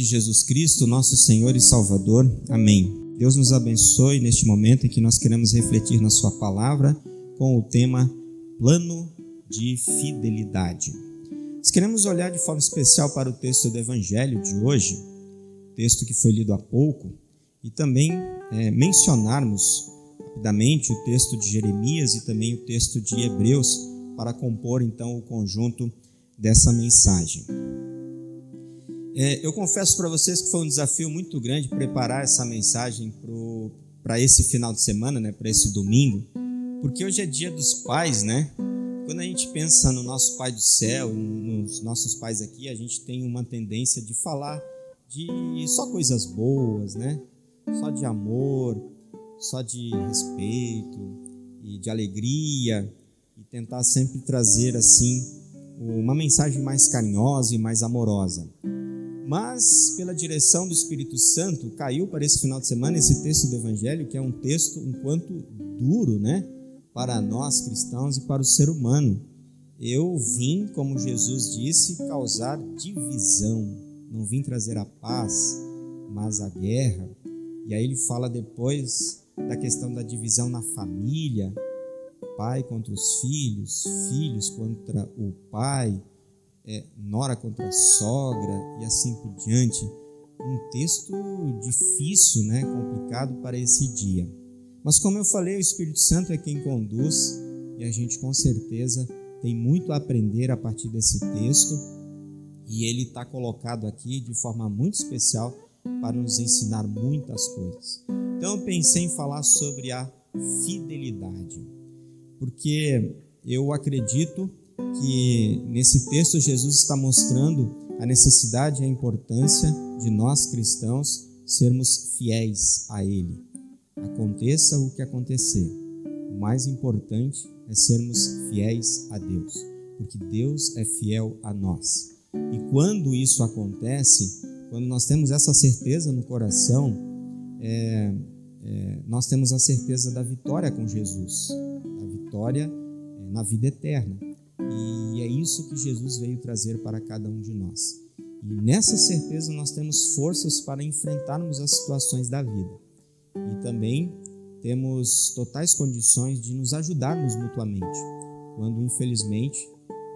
De Jesus Cristo, nosso Senhor e Salvador. Amém. Deus nos abençoe neste momento em que nós queremos refletir na Sua palavra com o tema Plano de Fidelidade. Nós queremos olhar de forma especial para o texto do Evangelho de hoje, texto que foi lido há pouco, e também é, mencionarmos rapidamente o texto de Jeremias e também o texto de Hebreus para compor então o conjunto dessa mensagem. É, eu confesso para vocês que foi um desafio muito grande preparar essa mensagem para esse final de semana, né, para esse domingo, porque hoje é dia dos pais, né? Quando a gente pensa no nosso Pai do céu, nos nossos pais aqui, a gente tem uma tendência de falar de só coisas boas, né? Só de amor, só de respeito e de alegria e tentar sempre trazer assim uma mensagem mais carinhosa e mais amorosa. Mas, pela direção do Espírito Santo, caiu para esse final de semana esse texto do Evangelho, que é um texto um quanto duro, né? Para nós cristãos e para o ser humano. Eu vim, como Jesus disse, causar divisão. Não vim trazer a paz, mas a guerra. E aí ele fala depois da questão da divisão na família, pai contra os filhos, filhos contra o pai, é, nora contra a sogra e assim por diante. Um texto difícil, né, complicado para esse dia. Mas como eu falei, o Espírito Santo é quem conduz e a gente com certeza tem muito a aprender a partir desse texto e ele está colocado aqui de forma muito especial para nos ensinar muitas coisas. Então eu pensei em falar sobre a fidelidade, porque eu acredito que nesse texto Jesus está mostrando a necessidade e a importância de nós cristãos sermos fiéis a Ele. Aconteça o que acontecer, o mais importante é sermos fiéis a Deus, porque Deus é fiel a nós. E quando isso acontece, quando nós temos essa certeza no coração, é, é, nós temos a certeza da vitória com Jesus, a vitória é, na vida eterna. E é isso que Jesus veio trazer para cada um de nós. E nessa certeza nós temos forças para enfrentarmos as situações da vida. E também temos totais condições de nos ajudarmos mutuamente, quando infelizmente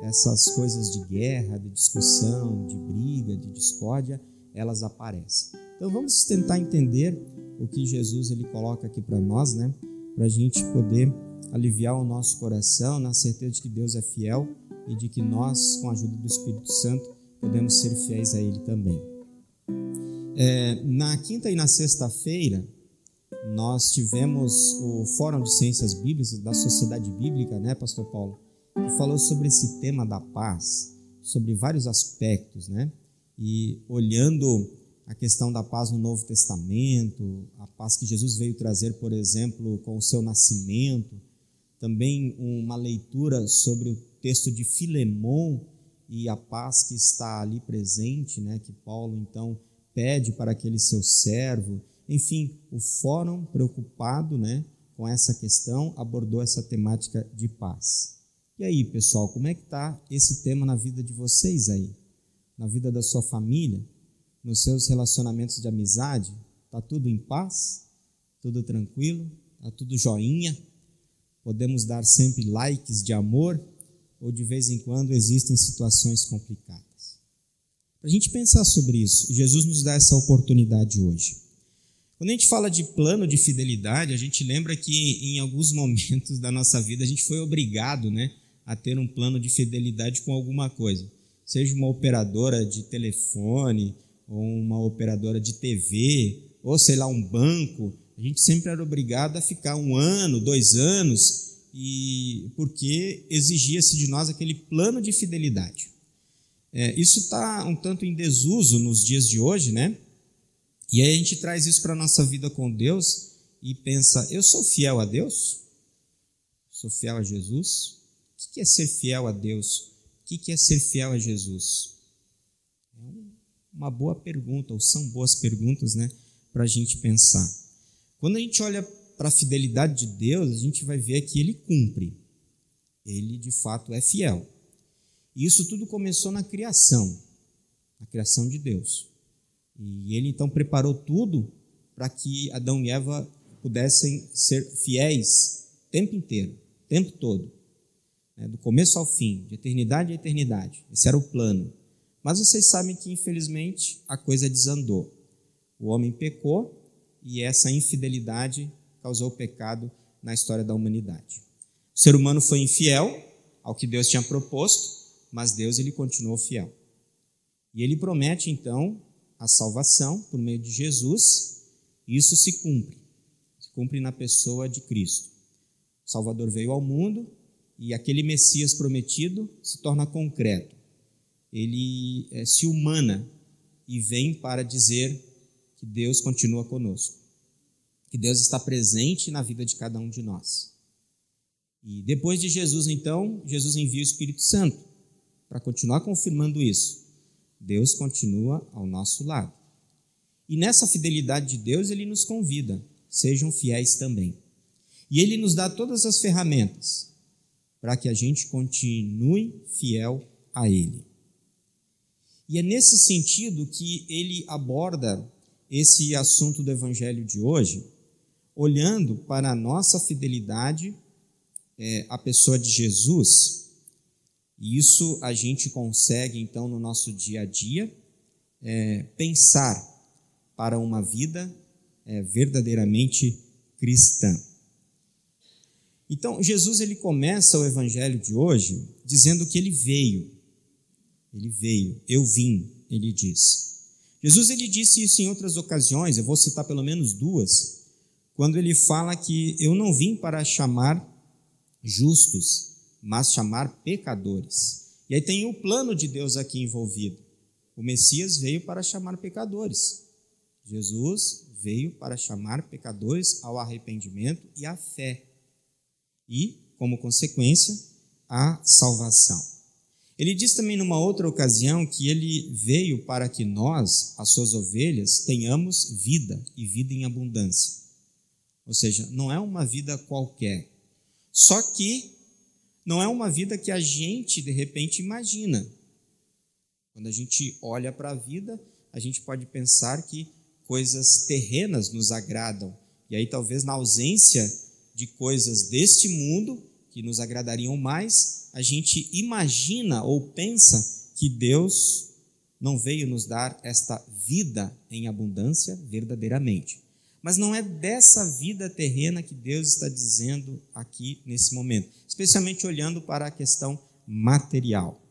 essas coisas de guerra, de discussão, de briga, de discórdia, elas aparecem. Então vamos tentar entender o que Jesus ele coloca aqui para nós, né? Para a gente poder aliviar o nosso coração na certeza de que Deus é fiel e de que nós, com a ajuda do Espírito Santo, podemos ser fiéis a Ele também. É, na quinta e na sexta-feira, nós tivemos o Fórum de Ciências Bíblicas da Sociedade Bíblica, né, Pastor Paulo? Que falou sobre esse tema da paz, sobre vários aspectos, né? E olhando a questão da paz no Novo Testamento, a paz que Jesus veio trazer, por exemplo, com o seu nascimento, também uma leitura sobre o texto de Filemon e a paz que está ali presente, né, que Paulo então pede para aquele seu servo. Enfim, o fórum preocupado, né, com essa questão abordou essa temática de paz. E aí, pessoal, como é que está esse tema na vida de vocês aí? Na vida da sua família? Nos seus relacionamentos de amizade? Está tudo em paz? Tudo tranquilo? Está tudo joinha? Podemos dar sempre likes de amor ou de vez em quando existem situações complicadas. Para a gente pensar sobre isso, Jesus nos dá essa oportunidade hoje. Quando a gente fala de plano de fidelidade, a gente lembra que em alguns momentos da nossa vida a gente foi obrigado né, a ter um plano de fidelidade com alguma coisa. Seja uma operadora de telefone, ou uma operadora de TV, ou sei lá, um banco, a gente sempre era obrigado a ficar um ano, dois anos, e porque exigia-se de nós aquele plano de fidelidade. É, isso está um tanto em desuso nos dias de hoje, né? E aí a gente traz isso para a nossa vida com Deus e pensa: eu sou fiel a Deus? Sou fiel a Jesus? O que é ser fiel a Deus? O que é ser fiel a Jesus? É uma boa pergunta, ou são boas perguntas, né? Para a gente pensar. Quando a gente olha para a fidelidade de Deus, a gente vai ver que ele cumpre. Ele de fato é fiel. E isso tudo começou na criação, na criação de Deus. E ele então preparou tudo para que Adão e Eva pudessem ser fiéis o tempo inteiro, o tempo todo, né? do começo ao fim, de eternidade a eternidade. Esse era o plano. Mas vocês sabem que, infelizmente, a coisa desandou. O homem pecou e essa infidelidade causou pecado na história da humanidade. O ser humano foi infiel ao que Deus tinha proposto, mas Deus ele continuou fiel. E ele promete então a salvação por meio de Jesus, e isso se cumpre. Se cumpre na pessoa de Cristo. O Salvador veio ao mundo e aquele Messias prometido se torna concreto. Ele é, se humana e vem para dizer que Deus continua conosco que Deus está presente na vida de cada um de nós. E depois de Jesus, então, Jesus envia o Espírito Santo para continuar confirmando isso. Deus continua ao nosso lado. E nessa fidelidade de Deus, ele nos convida, sejam fiéis também. E ele nos dá todas as ferramentas para que a gente continue fiel a ele. E é nesse sentido que ele aborda esse assunto do evangelho de hoje, olhando para a nossa fidelidade é, à pessoa de Jesus, e isso a gente consegue, então, no nosso dia a dia, é, pensar para uma vida é, verdadeiramente cristã. Então, Jesus ele começa o evangelho de hoje dizendo que ele veio. Ele veio, eu vim, ele diz. Jesus ele disse isso em outras ocasiões, eu vou citar pelo menos duas quando ele fala que eu não vim para chamar justos, mas chamar pecadores. E aí tem o plano de Deus aqui envolvido. O Messias veio para chamar pecadores. Jesus veio para chamar pecadores ao arrependimento e à fé. E, como consequência, à salvação. Ele diz também numa outra ocasião que ele veio para que nós, as suas ovelhas, tenhamos vida e vida em abundância. Ou seja, não é uma vida qualquer. Só que não é uma vida que a gente de repente imagina. Quando a gente olha para a vida, a gente pode pensar que coisas terrenas nos agradam. E aí, talvez na ausência de coisas deste mundo que nos agradariam mais, a gente imagina ou pensa que Deus não veio nos dar esta vida em abundância verdadeiramente. Mas não é dessa vida terrena que Deus está dizendo aqui nesse momento, especialmente olhando para a questão material.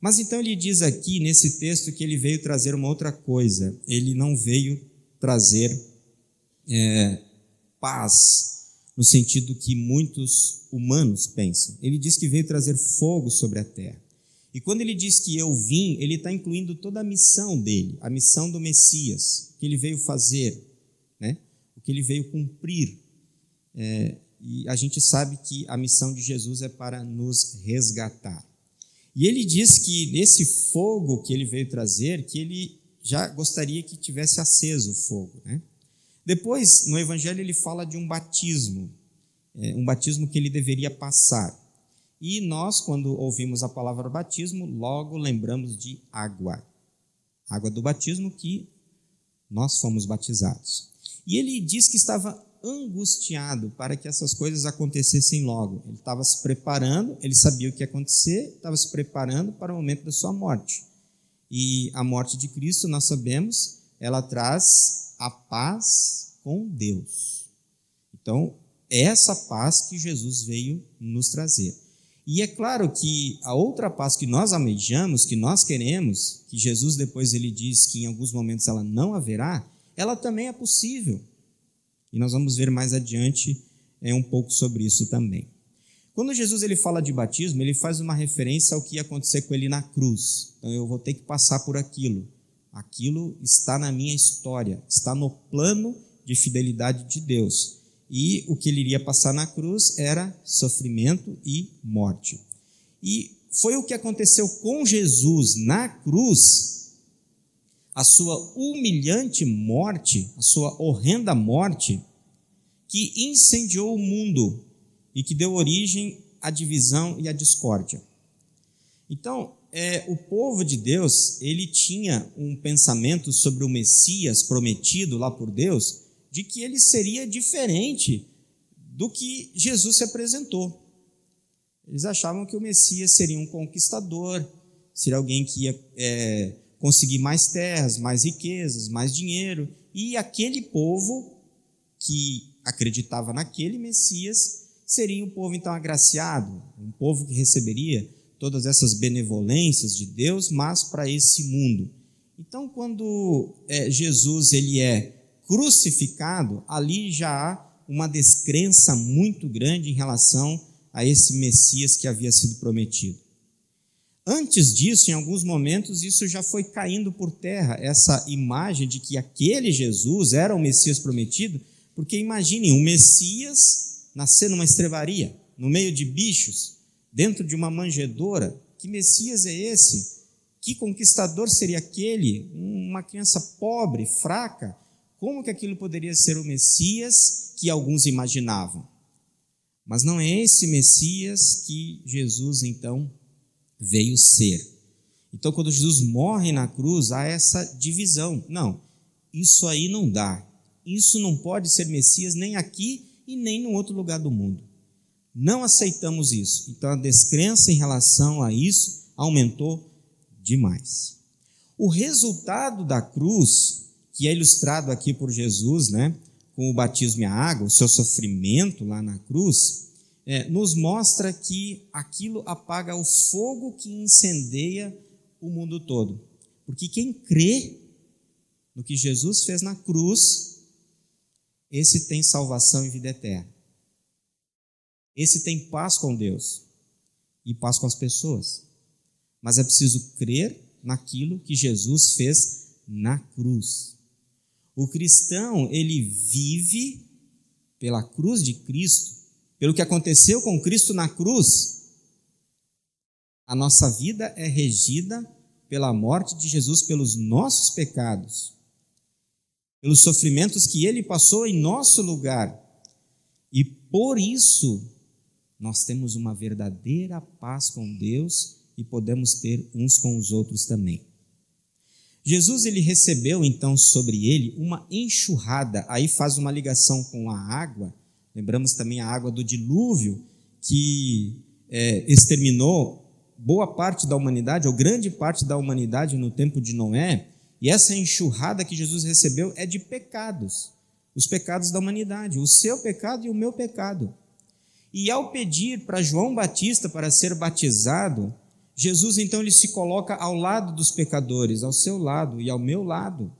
Mas então ele diz aqui nesse texto que ele veio trazer uma outra coisa. Ele não veio trazer é, paz no sentido que muitos humanos pensam. Ele diz que veio trazer fogo sobre a terra. E quando ele diz que eu vim, ele está incluindo toda a missão dele, a missão do Messias, que ele veio fazer, né? o que ele veio cumprir. É, e a gente sabe que a missão de Jesus é para nos resgatar. E ele diz que nesse fogo que ele veio trazer, que ele já gostaria que tivesse aceso o fogo. Né? Depois, no Evangelho, ele fala de um batismo, é, um batismo que ele deveria passar. E nós, quando ouvimos a palavra batismo, logo lembramos de água. Água do batismo que nós fomos batizados. E ele diz que estava angustiado para que essas coisas acontecessem logo. Ele estava se preparando, ele sabia o que ia acontecer, estava se preparando para o momento da sua morte. E a morte de Cristo, nós sabemos, ela traz a paz com Deus. Então, é essa paz que Jesus veio nos trazer. E é claro que a outra paz que nós almejamos, que nós queremos, que Jesus depois ele diz que em alguns momentos ela não haverá, ela também é possível. E nós vamos ver mais adiante é, um pouco sobre isso também. Quando Jesus ele fala de batismo, ele faz uma referência ao que ia acontecer com ele na cruz. Então eu vou ter que passar por aquilo. Aquilo está na minha história, está no plano de fidelidade de Deus. E o que ele iria passar na cruz era sofrimento e morte. E foi o que aconteceu com Jesus na cruz a sua humilhante morte, a sua horrenda morte, que incendiou o mundo e que deu origem à divisão e à discórdia. Então, é, o povo de Deus, ele tinha um pensamento sobre o Messias prometido lá por Deus, de que ele seria diferente do que Jesus se apresentou. Eles achavam que o Messias seria um conquistador, seria alguém que ia é, conseguir mais terras, mais riquezas, mais dinheiro. E aquele povo que acreditava naquele Messias seria um povo então agraciado, um povo que receberia todas essas benevolências de Deus, mas para esse mundo. Então, quando é, Jesus ele é crucificado, ali já há uma descrença muito grande em relação a esse Messias que havia sido prometido. Antes disso, em alguns momentos, isso já foi caindo por terra, essa imagem de que aquele Jesus era o Messias prometido, porque imaginem, um Messias nascer numa estrebaria, no meio de bichos, dentro de uma manjedoura. Que Messias é esse? Que conquistador seria aquele? Uma criança pobre, fraca? Como que aquilo poderia ser o Messias que alguns imaginavam? Mas não é esse Messias que Jesus então veio ser. Então, quando Jesus morre na cruz, há essa divisão. Não, isso aí não dá. Isso não pode ser Messias nem aqui e nem no outro lugar do mundo. Não aceitamos isso. Então a descrença em relação a isso aumentou demais. O resultado da cruz, que é ilustrado aqui por Jesus, né, com o batismo e a água, o seu sofrimento lá na cruz, é, nos mostra que aquilo apaga o fogo que incendeia o mundo todo. Porque quem crê no que Jesus fez na cruz, esse tem salvação e vida eterna. Esse tem paz com Deus e paz com as pessoas. Mas é preciso crer naquilo que Jesus fez na cruz. O cristão, ele vive pela cruz de Cristo, pelo que aconteceu com Cristo na cruz. A nossa vida é regida pela morte de Jesus pelos nossos pecados, pelos sofrimentos que ele passou em nosso lugar. E por isso nós temos uma verdadeira paz com Deus e podemos ter uns com os outros também. Jesus ele recebeu então sobre ele uma enxurrada, aí faz uma ligação com a água. Lembramos também a água do dilúvio que é, exterminou boa parte da humanidade, ou grande parte da humanidade no tempo de Noé. E essa enxurrada que Jesus recebeu é de pecados, os pecados da humanidade, o seu pecado e o meu pecado. E ao pedir para João Batista para ser batizado, Jesus então ele se coloca ao lado dos pecadores, ao seu lado e ao meu lado.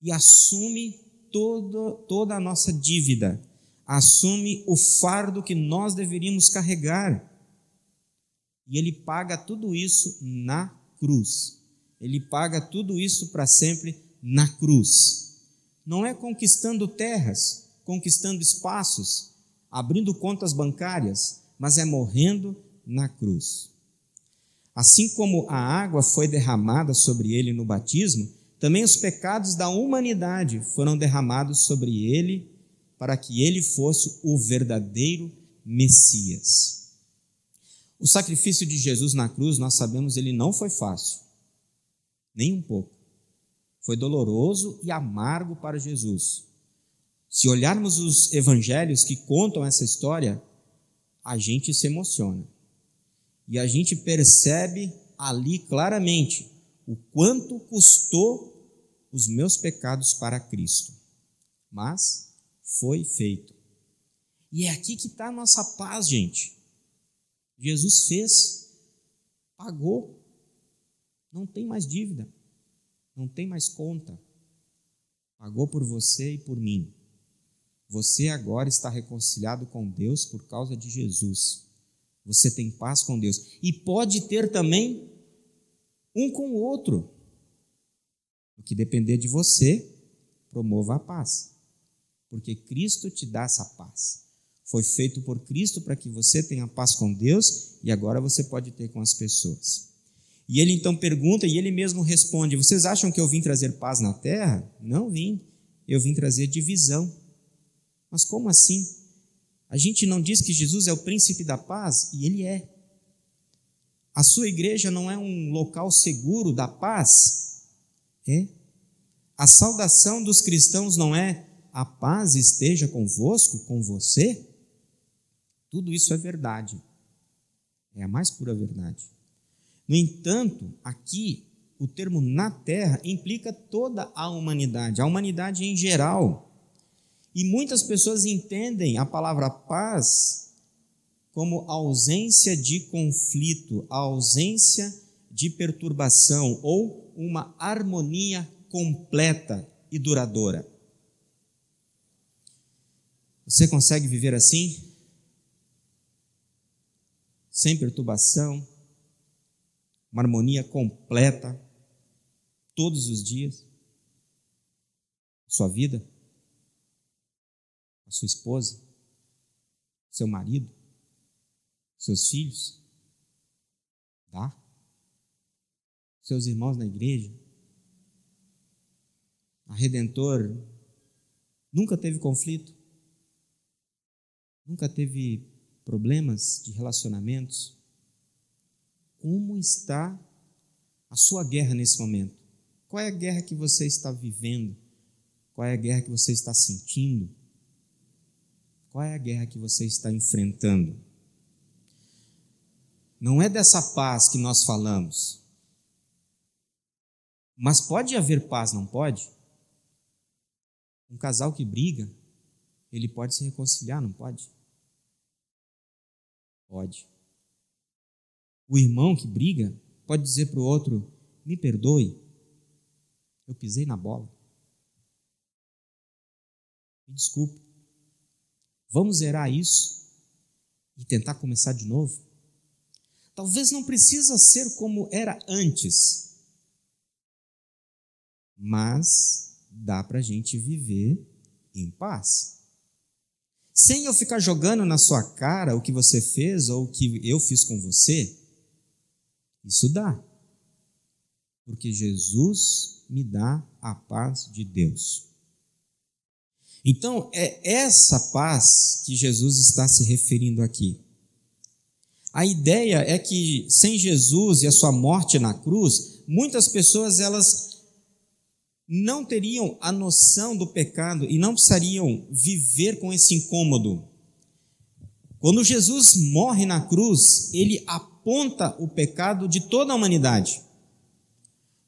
E assume todo, toda a nossa dívida, assume o fardo que nós deveríamos carregar. E ele paga tudo isso na cruz. Ele paga tudo isso para sempre na cruz. Não é conquistando terras, conquistando espaços, abrindo contas bancárias, mas é morrendo na cruz. Assim como a água foi derramada sobre ele no batismo, também os pecados da humanidade foram derramados sobre ele para que ele fosse o verdadeiro Messias. O sacrifício de Jesus na cruz, nós sabemos, ele não foi fácil, nem um pouco. Foi doloroso e amargo para Jesus. Se olharmos os evangelhos que contam essa história, a gente se emociona. E a gente percebe ali claramente o quanto custou os meus pecados para Cristo. Mas foi feito. E é aqui que está a nossa paz, gente. Jesus fez, pagou, não tem mais dívida, não tem mais conta. Pagou por você e por mim. Você agora está reconciliado com Deus por causa de Jesus. Você tem paz com Deus. E pode ter também um com o outro. O que depender de você, promova a paz. Porque Cristo te dá essa paz. Foi feito por Cristo para que você tenha paz com Deus e agora você pode ter com as pessoas. E ele então pergunta e ele mesmo responde: Vocês acham que eu vim trazer paz na terra? Não vim. Eu vim trazer divisão. Mas como assim? A gente não diz que Jesus é o príncipe da paz? E ele é. A sua igreja não é um local seguro da paz? É. A saudação dos cristãos não é a paz esteja convosco, com você? Tudo isso é verdade. É a mais pura verdade. No entanto, aqui o termo na terra implica toda a humanidade, a humanidade em geral. E muitas pessoas entendem a palavra paz como ausência de conflito, ausência de perturbação ou uma harmonia completa e duradoura. Você consegue viver assim? Sem perturbação, uma harmonia completa, todos os dias? Sua vida? Sua esposa? Seu marido? Seus filhos? Dá? Seus irmãos na igreja? A Redentor nunca teve conflito? Nunca teve problemas de relacionamentos? Como está a sua guerra nesse momento? Qual é a guerra que você está vivendo? Qual é a guerra que você está sentindo? Qual é a guerra que você está enfrentando? Não é dessa paz que nós falamos. Mas pode haver paz, não pode? Um casal que briga, ele pode se reconciliar, não pode? Pode. O irmão que briga pode dizer para o outro: me perdoe, eu pisei na bola. Me desculpe. Vamos zerar isso e tentar começar de novo? Talvez não precisa ser como era antes, mas dá para a gente viver em paz. Sem eu ficar jogando na sua cara o que você fez ou o que eu fiz com você, isso dá. Porque Jesus me dá a paz de Deus. Então, é essa paz que Jesus está se referindo aqui. A ideia é que sem Jesus e a sua morte na cruz, muitas pessoas elas não teriam a noção do pecado e não precisariam viver com esse incômodo. Quando Jesus morre na cruz, ele aponta o pecado de toda a humanidade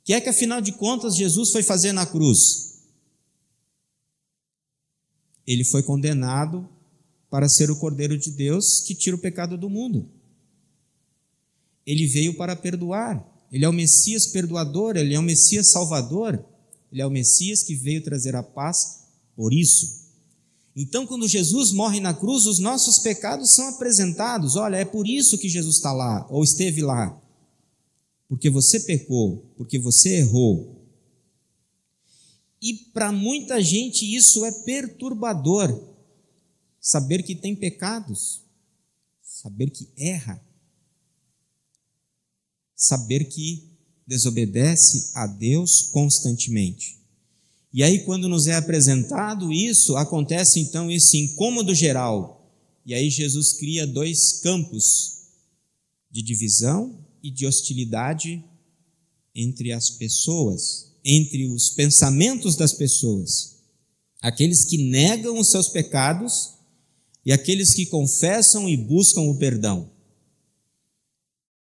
que é que afinal de contas Jesus foi fazer na cruz? Ele foi condenado para ser o Cordeiro de Deus que tira o pecado do mundo. Ele veio para perdoar. Ele é o Messias perdoador, ele é o Messias salvador, ele é o Messias que veio trazer a paz por isso. Então, quando Jesus morre na cruz, os nossos pecados são apresentados. Olha, é por isso que Jesus está lá, ou esteve lá porque você pecou, porque você errou. E para muita gente isso é perturbador. Saber que tem pecados, saber que erra, saber que desobedece a Deus constantemente. E aí, quando nos é apresentado isso, acontece então esse incômodo geral. E aí, Jesus cria dois campos de divisão e de hostilidade entre as pessoas, entre os pensamentos das pessoas. Aqueles que negam os seus pecados e aqueles que confessam e buscam o perdão.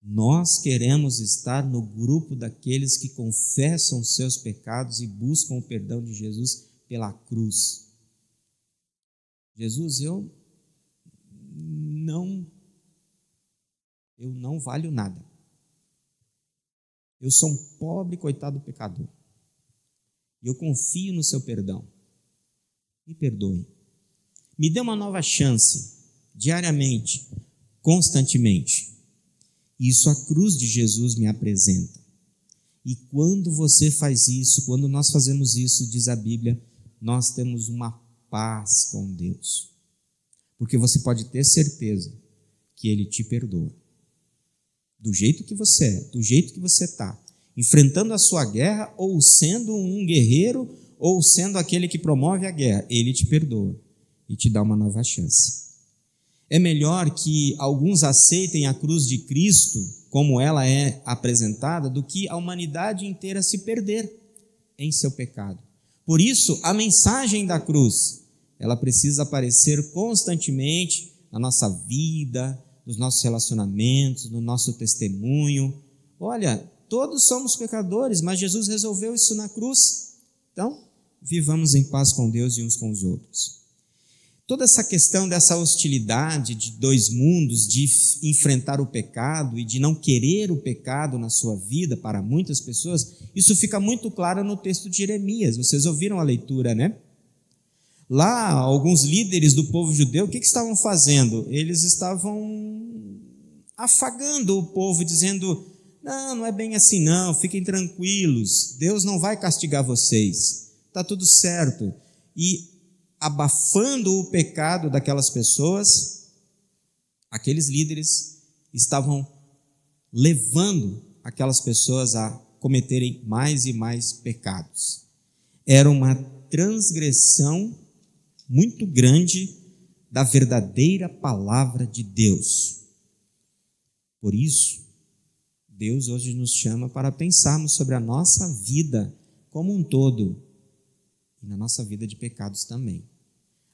Nós queremos estar no grupo daqueles que confessam seus pecados e buscam o perdão de Jesus pela cruz. Jesus, eu não eu não valho nada. Eu sou um pobre, coitado pecador. E eu confio no seu perdão. Me perdoe. Me dê uma nova chance, diariamente, constantemente. Isso a cruz de Jesus me apresenta. E quando você faz isso, quando nós fazemos isso, diz a Bíblia, nós temos uma paz com Deus. Porque você pode ter certeza que Ele te perdoa do jeito que você é, do jeito que você está, enfrentando a sua guerra ou sendo um guerreiro ou sendo aquele que promove a guerra, ele te perdoa e te dá uma nova chance. É melhor que alguns aceitem a cruz de Cristo como ela é apresentada do que a humanidade inteira se perder em seu pecado. Por isso, a mensagem da cruz, ela precisa aparecer constantemente na nossa vida, nos nossos relacionamentos, no nosso testemunho. Olha, todos somos pecadores, mas Jesus resolveu isso na cruz. Então, vivamos em paz com Deus e uns com os outros. Toda essa questão dessa hostilidade de dois mundos, de enfrentar o pecado e de não querer o pecado na sua vida para muitas pessoas, isso fica muito claro no texto de Jeremias. Vocês ouviram a leitura, né? Lá, alguns líderes do povo judeu, o que, que estavam fazendo? Eles estavam afagando o povo, dizendo: não, não é bem assim, não, fiquem tranquilos, Deus não vai castigar vocês, está tudo certo. E abafando o pecado daquelas pessoas, aqueles líderes estavam levando aquelas pessoas a cometerem mais e mais pecados. Era uma transgressão muito grande da verdadeira palavra de Deus. Por isso, Deus hoje nos chama para pensarmos sobre a nossa vida como um todo e na nossa vida de pecados também.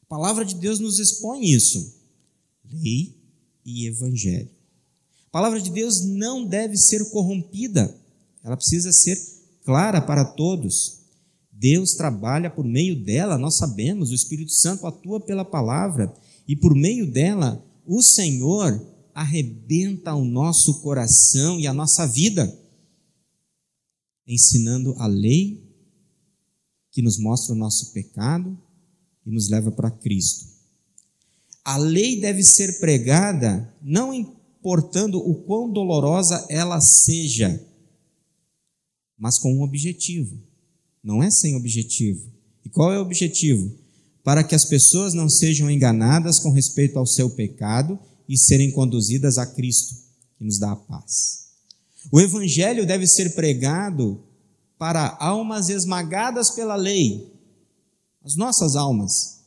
A palavra de Deus nos expõe isso. Lei e evangelho. A palavra de Deus não deve ser corrompida, ela precisa ser clara para todos. Deus trabalha por meio dela, nós sabemos, o Espírito Santo atua pela palavra e por meio dela o Senhor arrebenta o nosso coração e a nossa vida, ensinando a lei que nos mostra o nosso pecado e nos leva para Cristo. A lei deve ser pregada não importando o quão dolorosa ela seja, mas com um objetivo. Não é sem objetivo. E qual é o objetivo? Para que as pessoas não sejam enganadas com respeito ao seu pecado e serem conduzidas a Cristo, que nos dá a paz. O evangelho deve ser pregado para almas esmagadas pela lei, as nossas almas,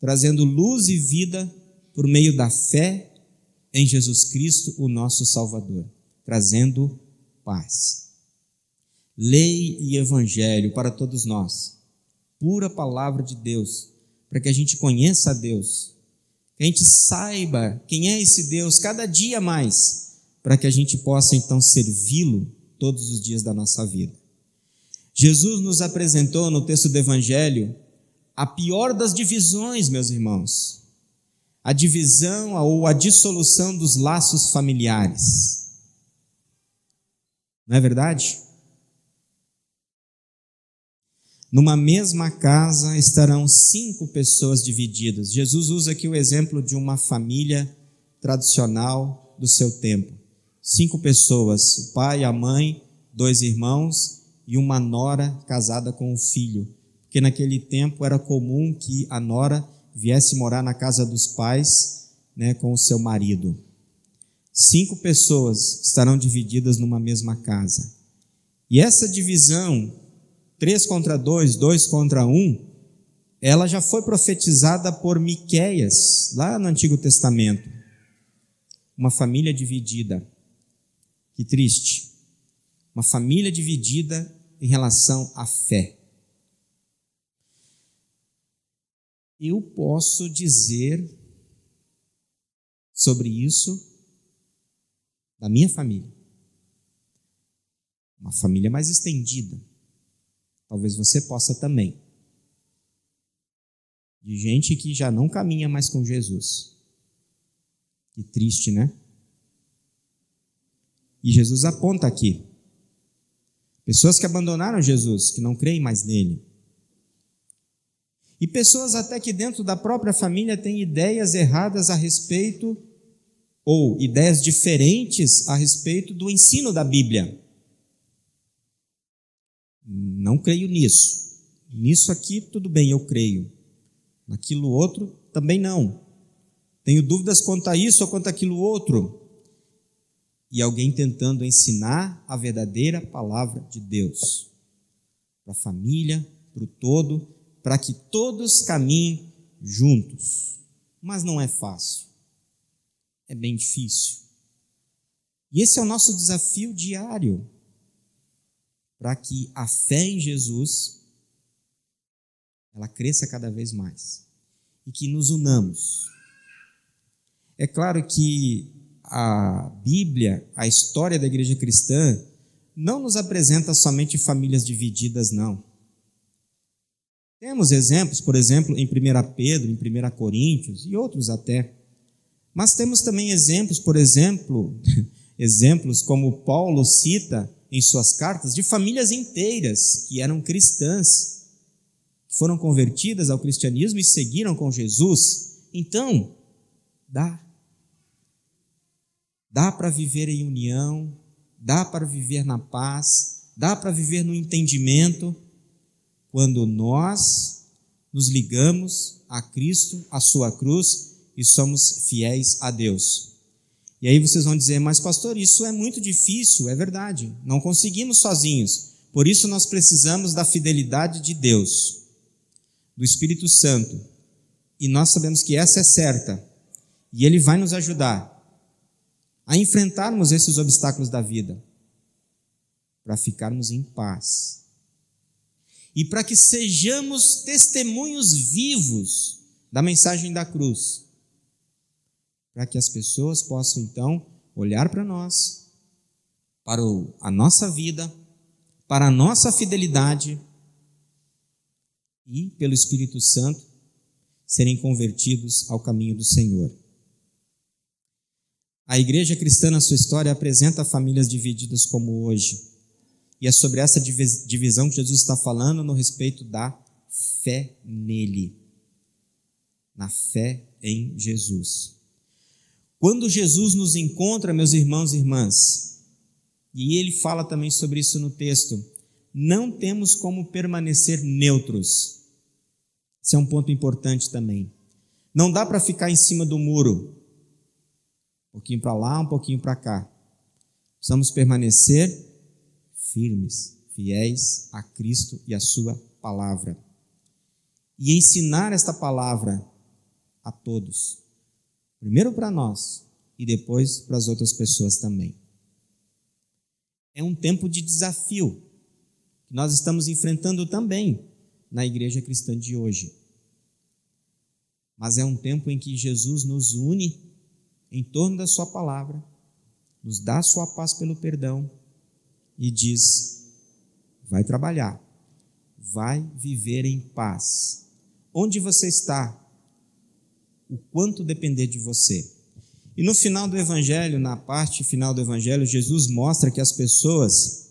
trazendo luz e vida por meio da fé em Jesus Cristo, o nosso Salvador, trazendo paz. Lei e evangelho para todos nós, pura palavra de Deus, para que a gente conheça a Deus, que a gente saiba quem é esse Deus cada dia mais, para que a gente possa então servi-lo todos os dias da nossa vida. Jesus nos apresentou no texto do Evangelho a pior das divisões, meus irmãos. A divisão ou a dissolução dos laços familiares. Não é verdade? Numa mesma casa estarão cinco pessoas divididas. Jesus usa aqui o exemplo de uma família tradicional do seu tempo. Cinco pessoas: o pai, a mãe, dois irmãos e uma nora casada com o filho, porque naquele tempo era comum que a nora viesse morar na casa dos pais né, com o seu marido. Cinco pessoas estarão divididas numa mesma casa. E essa divisão, três contra dois, dois contra um, ela já foi profetizada por Miqueias, lá no Antigo Testamento. Uma família dividida. Que triste. Uma família dividida em relação à fé. Eu posso dizer sobre isso da minha família. Uma família mais estendida. Talvez você possa também. De gente que já não caminha mais com Jesus. Que triste, né? E Jesus aponta aqui Pessoas que abandonaram Jesus, que não creem mais nele. E pessoas até que dentro da própria família têm ideias erradas a respeito, ou ideias diferentes a respeito do ensino da Bíblia. Não creio nisso. Nisso aqui, tudo bem, eu creio. Naquilo outro, também não. Tenho dúvidas quanto a isso ou quanto aquilo outro e alguém tentando ensinar a verdadeira palavra de Deus para a família, para o todo, para que todos caminhem juntos. Mas não é fácil. é bem difícil. E esse é o nosso desafio diário para que a fé em Jesus ela cresça cada vez mais e que nos unamos. É claro que a Bíblia, a história da igreja cristã, não nos apresenta somente famílias divididas, não. Temos exemplos, por exemplo, em 1 Pedro, em 1 Coríntios e outros até. Mas temos também exemplos, por exemplo, exemplos como Paulo cita em suas cartas de famílias inteiras que eram cristãs, que foram convertidas ao cristianismo e seguiram com Jesus. Então, dá. Dá para viver em união, dá para viver na paz, dá para viver no entendimento, quando nós nos ligamos a Cristo, a sua cruz e somos fiéis a Deus. E aí vocês vão dizer, mas pastor, isso é muito difícil, é verdade, não conseguimos sozinhos. Por isso nós precisamos da fidelidade de Deus, do Espírito Santo. E nós sabemos que essa é certa. E ele vai nos ajudar a enfrentarmos esses obstáculos da vida, para ficarmos em paz. E para que sejamos testemunhos vivos da mensagem da cruz para que as pessoas possam então olhar para nós, para a nossa vida, para a nossa fidelidade e, pelo Espírito Santo, serem convertidos ao caminho do Senhor. A igreja cristã, na sua história, apresenta famílias divididas como hoje. E é sobre essa divisão que Jesus está falando no respeito da fé nele, na fé em Jesus. Quando Jesus nos encontra, meus irmãos e irmãs, e ele fala também sobre isso no texto, não temos como permanecer neutros. Esse é um ponto importante também. Não dá para ficar em cima do muro, um pouquinho para lá, um pouquinho para cá. Precisamos permanecer firmes, fiéis a Cristo e a Sua palavra. E ensinar esta palavra a todos. Primeiro para nós e depois para as outras pessoas também. É um tempo de desafio que nós estamos enfrentando também na igreja cristã de hoje. Mas é um tempo em que Jesus nos une em torno da Sua palavra, nos dá a Sua paz pelo perdão e diz: vai trabalhar, vai viver em paz. Onde você está? O quanto depender de você. E no final do Evangelho, na parte final do Evangelho, Jesus mostra que as pessoas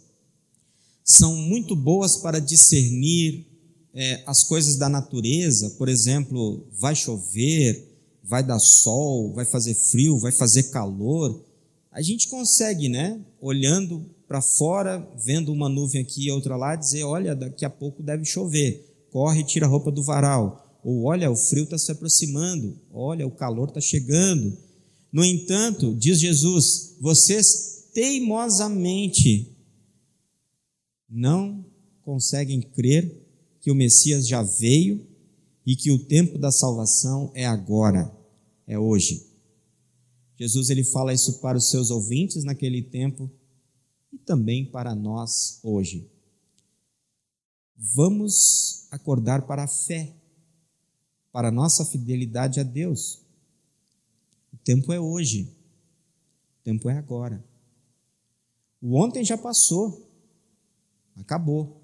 são muito boas para discernir é, as coisas da natureza, por exemplo, vai chover, vai dar sol, vai fazer frio, vai fazer calor. A gente consegue, né, olhando para fora, vendo uma nuvem aqui e outra lá, dizer: olha, daqui a pouco deve chover, corre, tira a roupa do varal. Ou olha, o frio está se aproximando, olha, o calor está chegando. No entanto, diz Jesus, vocês teimosamente não conseguem crer que o Messias já veio e que o tempo da salvação é agora, é hoje. Jesus ele fala isso para os seus ouvintes naquele tempo e também para nós hoje. Vamos acordar para a fé para nossa fidelidade a Deus. O tempo é hoje, o tempo é agora. O ontem já passou, acabou,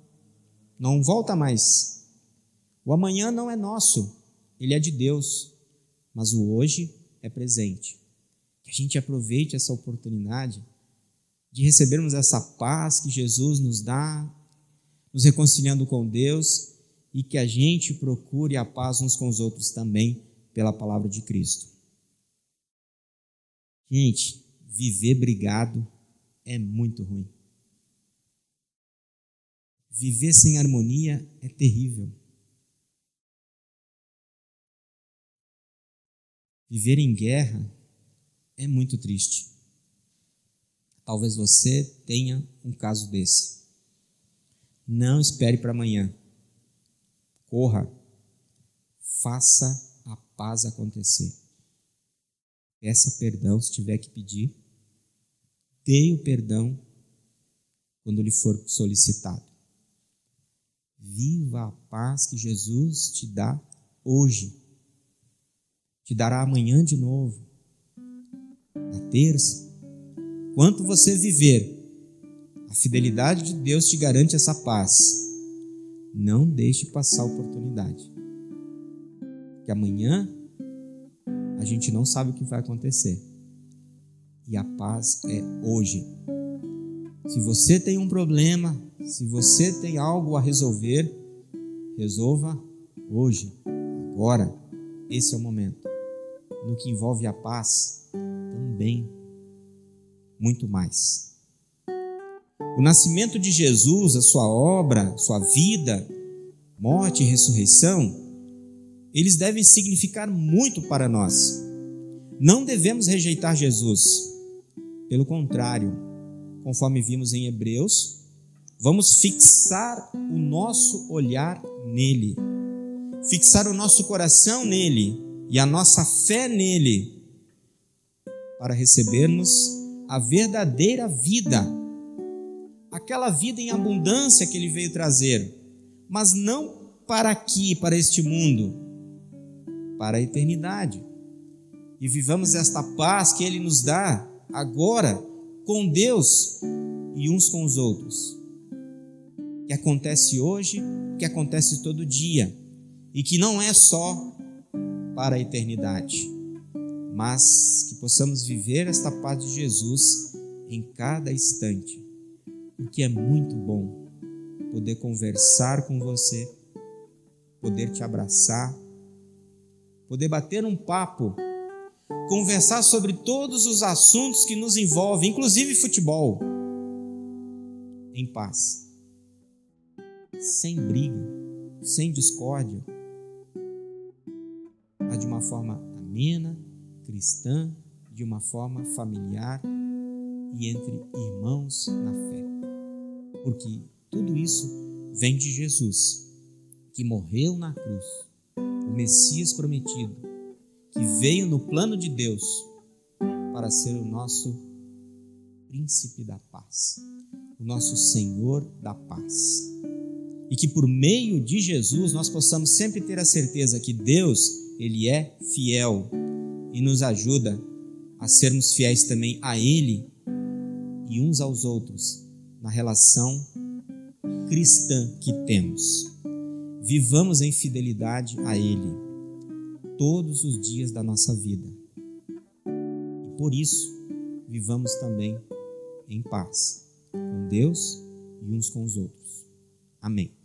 não volta mais. O amanhã não é nosso, ele é de Deus, mas o hoje é presente. Que a gente aproveite essa oportunidade de recebermos essa paz que Jesus nos dá, nos reconciliando com Deus e que a gente procure a paz uns com os outros também pela palavra de Cristo. Gente, viver brigado é muito ruim. Viver sem harmonia é terrível. Viver em guerra é muito triste. Talvez você tenha um caso desse. Não espere para amanhã. Corra, faça a paz acontecer. Peça perdão se tiver que pedir. Dê o perdão quando lhe for solicitado. Viva a paz que Jesus te dá hoje. Te dará amanhã de novo. Na terça. Quanto você viver, a fidelidade de Deus te garante essa paz. Não deixe passar a oportunidade. Que amanhã a gente não sabe o que vai acontecer. E a paz é hoje. Se você tem um problema, se você tem algo a resolver, resolva hoje, agora. Esse é o momento. No que envolve a paz, também muito mais. O nascimento de Jesus, a sua obra, sua vida, morte e ressurreição, eles devem significar muito para nós. Não devemos rejeitar Jesus. Pelo contrário, conforme vimos em Hebreus, vamos fixar o nosso olhar nele, fixar o nosso coração nele e a nossa fé nele, para recebermos a verdadeira vida, aquela vida em abundância que ele veio trazer, mas não para aqui, para este mundo, para a eternidade. E vivamos esta paz que ele nos dá agora com Deus e uns com os outros. Que acontece hoje, que acontece todo dia e que não é só para a eternidade, mas que possamos viver esta paz de Jesus em cada instante, porque é muito bom poder conversar com você, poder te abraçar, poder bater um papo conversar sobre todos os assuntos que nos envolvem, inclusive futebol, em paz, sem briga, sem discórdia, mas de uma forma amena, cristã, de uma forma familiar e entre irmãos na fé. Porque tudo isso vem de Jesus, que morreu na cruz, o Messias prometido, que veio no plano de Deus para ser o nosso príncipe da paz, o nosso Senhor da paz. E que por meio de Jesus nós possamos sempre ter a certeza que Deus, ele é fiel e nos ajuda a sermos fiéis também a ele e uns aos outros na relação cristã que temos. Vivamos em fidelidade a ele todos os dias da nossa vida. E por isso, vivamos também em paz com Deus e uns com os outros. Amém.